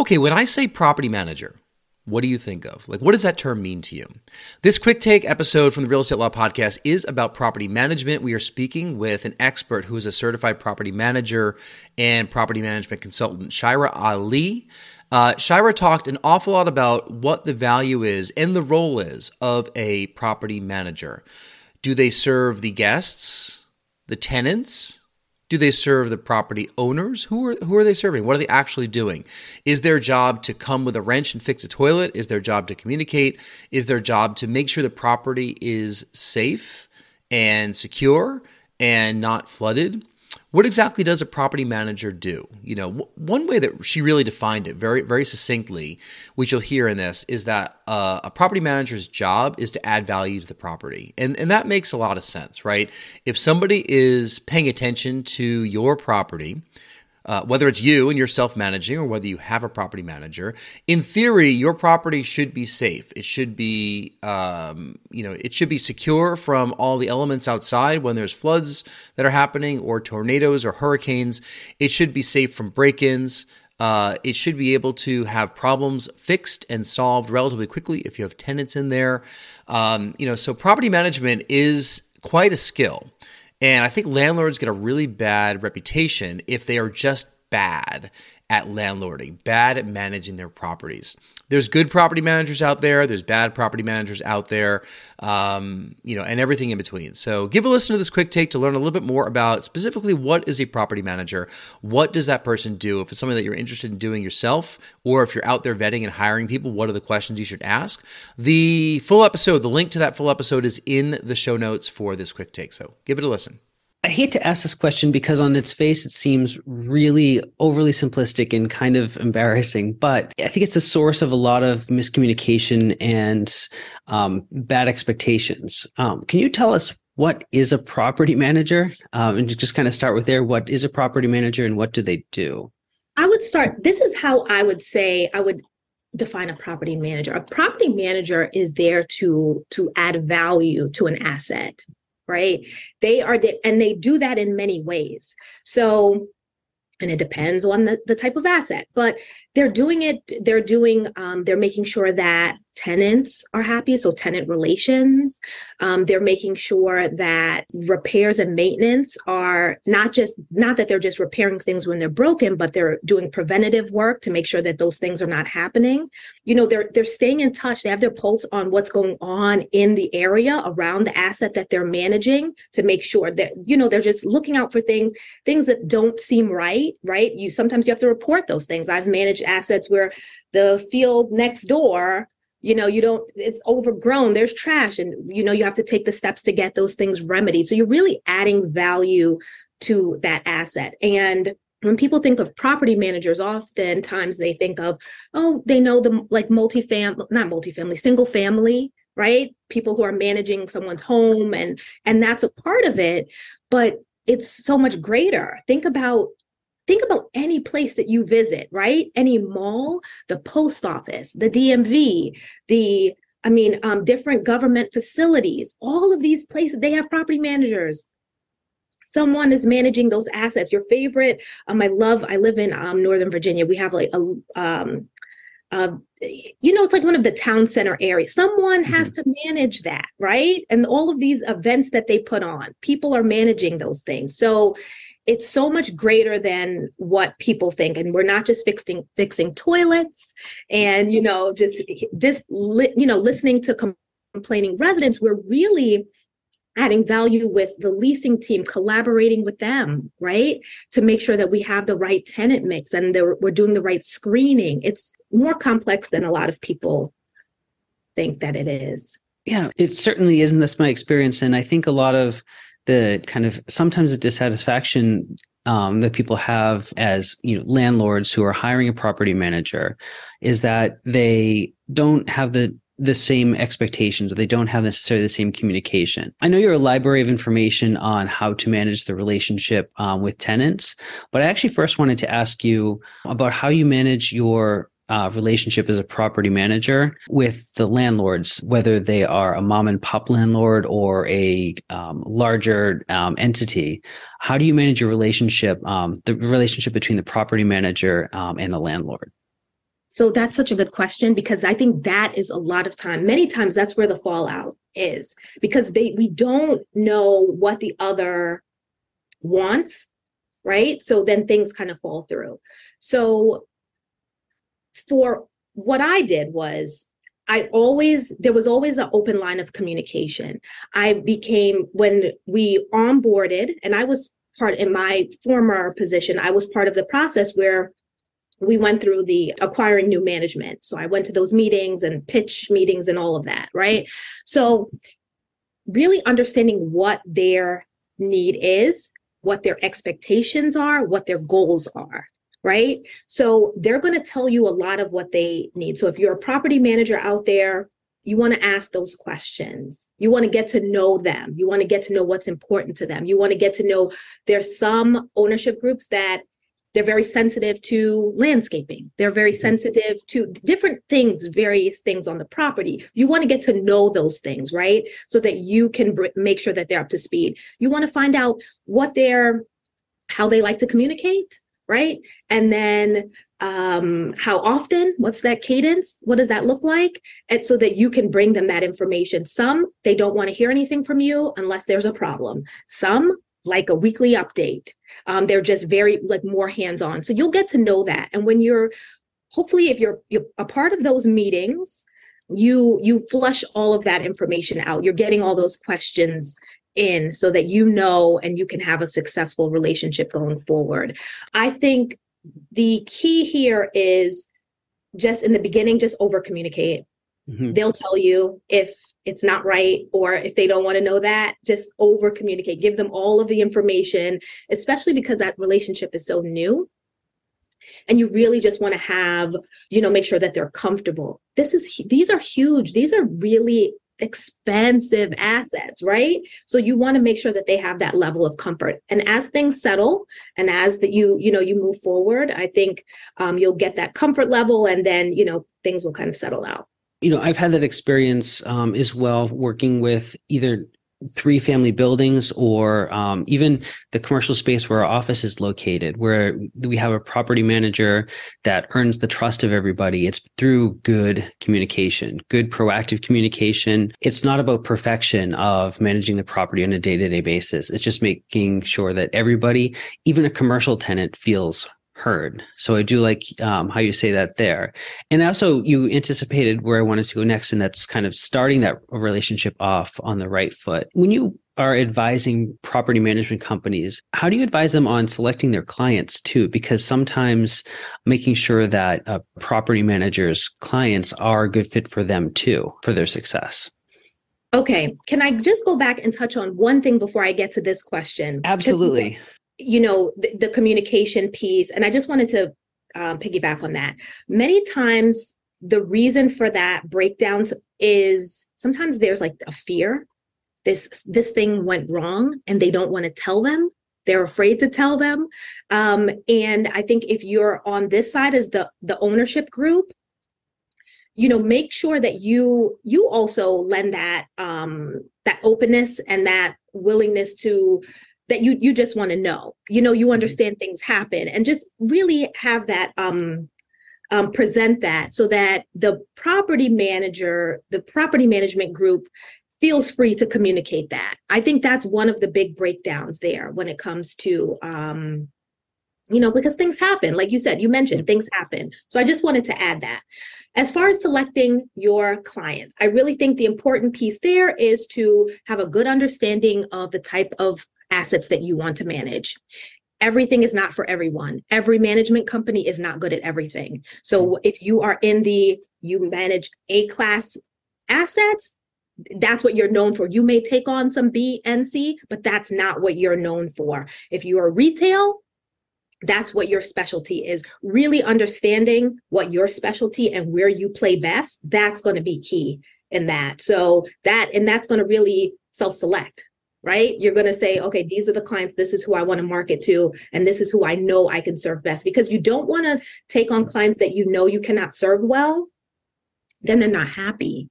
Okay, when I say property manager, what do you think of? Like, what does that term mean to you? This quick take episode from the Real Estate Law Podcast is about property management. We are speaking with an expert who is a certified property manager and property management consultant, Shira Ali. Uh, Shira talked an awful lot about what the value is and the role is of a property manager. Do they serve the guests, the tenants? Do they serve the property owners? Who are who are they serving? What are they actually doing? Is their job to come with a wrench and fix a toilet? Is their job to communicate? Is their job to make sure the property is safe and secure and not flooded? What exactly does a property manager do? You know, w- one way that she really defined it very, very succinctly, which you'll hear in this, is that uh, a property manager's job is to add value to the property, and and that makes a lot of sense, right? If somebody is paying attention to your property, uh, whether it's you and you're self managing or whether you have a property manager, in theory, your property should be safe. It should be, um, you know, it should be secure from all the elements outside when there's floods that are happening or tornadoes or hurricanes. It should be safe from break ins. Uh, it should be able to have problems fixed and solved relatively quickly if you have tenants in there. Um, you know, so property management is quite a skill. And I think landlords get a really bad reputation if they are just bad at landlording, bad at managing their properties. There's good property managers out there. There's bad property managers out there, um, you know, and everything in between. So give a listen to this quick take to learn a little bit more about specifically what is a property manager. What does that person do? If it's something that you're interested in doing yourself, or if you're out there vetting and hiring people, what are the questions you should ask? The full episode, the link to that full episode is in the show notes for this quick take. So give it a listen. I hate to ask this question because on its face it seems really overly simplistic and kind of embarrassing, but I think it's a source of a lot of miscommunication and um, bad expectations. Um, can you tell us what is a property manager? Um, and just kind of start with there. What is a property manager and what do they do? I would start. This is how I would say I would define a property manager. A property manager is there to to add value to an asset right? They are, the, and they do that in many ways. So, and it depends on the, the type of asset, but they're doing it, they're doing, um, they're making sure that tenants are happy so tenant relations. Um, they're making sure that repairs and maintenance are not just not that they're just repairing things when they're broken but they're doing preventative work to make sure that those things are not happening. You know they're they're staying in touch. They have their pulse on what's going on in the area around the asset that they're managing to make sure that you know they're just looking out for things things that don't seem right right? You sometimes you have to report those things. I've managed assets where the field next door you know you don't it's overgrown there's trash and you know you have to take the steps to get those things remedied. So you're really adding value to that asset. And when people think of property managers oftentimes they think of oh they know the like multifamily not multifamily single family right? People who are managing someone's home and and that's a part of it but it's so much greater. Think about think about any place that you visit, right? Any mall, the post office, the DMV, the I mean, um, different government facilities, all of these places, they have property managers. Someone is managing those assets. Your favorite, um, I love, I live in um, Northern Virginia. We have like a, um, uh, you know, it's like one of the town center areas. Someone has mm-hmm. to manage that, right? And all of these events that they put on, people are managing those things. So it's so much greater than what people think. And we're not just fixing fixing toilets and you know just just you know listening to complaining residents. We're really adding value with the leasing team collaborating with them right? To make sure that we have the right tenant mix and we're doing the right screening. It's more complex than a lot of people think that it is. Yeah it certainly isn't this my experience. And i think a lot of the kind of sometimes the dissatisfaction um, that people have as you know landlords who are hiring a property manager is that they don't have the the same expectations or they don't have necessarily the same communication. I know you're a library of information on how to manage the relationship um, with tenants, but I actually first wanted to ask you about how you manage your uh, relationship as a property manager with the landlords, whether they are a mom and pop landlord or a um, larger um, entity. How do you manage your relationship, um, the relationship between the property manager um, and the landlord? So that's such a good question because I think that is a lot of time. Many times that's where the fallout is because they we don't know what the other wants, right? So then things kind of fall through. So for what I did was I always, there was always an open line of communication. I became, when we onboarded, and I was part in my former position, I was part of the process where we went through the acquiring new management. So I went to those meetings and pitch meetings and all of that, right? So really understanding what their need is, what their expectations are, what their goals are right? So they're going to tell you a lot of what they need. So if you're a property manager out there, you want to ask those questions. You want to get to know them. You want to get to know what's important to them. You want to get to know there's some ownership groups that they're very sensitive to landscaping. They're very mm-hmm. sensitive to different things, various things on the property. You want to get to know those things, right? So that you can br- make sure that they're up to speed. You want to find out what they're, how they like to communicate right? And then um, how often, what's that cadence? What does that look like? And so that you can bring them that information. Some, they don't want to hear anything from you unless there's a problem. Some, like a weekly update. Um, they're just very like more hands-on. So you'll get to know that. And when you're hopefully if you're, you're a part of those meetings, you you flush all of that information out. You're getting all those questions in so that you know and you can have a successful relationship going forward. I think the key here is just in the beginning, just over communicate. Mm-hmm. They'll tell you if it's not right or if they don't want to know that, just over communicate. Give them all of the information, especially because that relationship is so new and you really just want to have you know make sure that they're comfortable this is these are huge these are really expensive assets, right? So you want to make sure that they have that level of comfort. And as things settle and as that you, you know, you move forward, I think um, you'll get that comfort level and then, you know, things will kind of settle out. You know, I've had that experience um, as well working with either three family buildings or um, even the commercial space where our office is located where we have a property manager that earns the trust of everybody. It's through good communication good proactive communication. It's not about perfection of managing the property on a day-to-day basis. It's just making sure that everybody even a commercial tenant feels heard. So I do like um, how you say that there. And also, you anticipated where I wanted to go next, and that's kind of starting that relationship off on the right foot. When you are advising property management companies, how do you advise them on selecting their clients too? Because sometimes making sure that a property manager's clients are a good fit for them too, for their success. Okay. Can I just go back and touch on one thing before I get to this question? Absolutely you know the, the, communication piece and i just wanted to um, piggyback on that. Many times the reason for that breakdown is sometimes there's like a fear. This this thing went wrong and they don't want to tell them. They're afraid to tell them. Um, and i think if you're on this side as the the ownership group you know make sure that you you also lend that um that openness and that willingness to that you you just want to know you know you mm-hmm. understand things happen and just really have that um um, present that so that the property manager, the property management group feels free to communicate that. I think that's one of the big breakdowns there when it comes to, um, you know, because things happen. Like you said, you mentioned things happen. So I just wanted to add that. As far as selecting your clients, I really think the important piece there is to have a good understanding of the type of assets that you want to manage everything is not for everyone. Every management company is not good at everything. So hmm. if you are in the you manage A class assets, that's what you're known for. You may take on some B and C, but that's not what you're known for. If you are retail, that's what your specialty is. Really understanding what your specialty and where you play best, that's going to be key in that. So that and that's going to really self-select right? You're going to say, okay, these are the clients, this is who I want to market to, and this is who I know I can serve best because you don't want to take on clients that you know you cannot serve well, then they're not happy,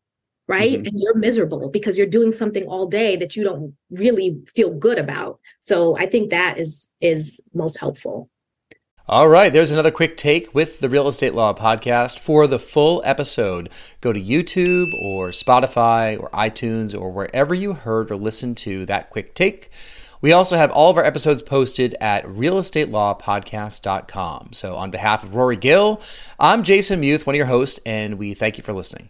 right? Mm-hmm. And you're miserable because you're doing something all day that you don't really feel good about. So I think that is is most helpful. All right, there's another quick take with the Real Estate Law podcast. For the full episode, go to YouTube or Spotify or iTunes or wherever you heard or listened to that quick take. We also have all of our episodes posted at realestatelawpodcast.com. So, on behalf of Rory Gill, I'm Jason Muth, one of your hosts, and we thank you for listening.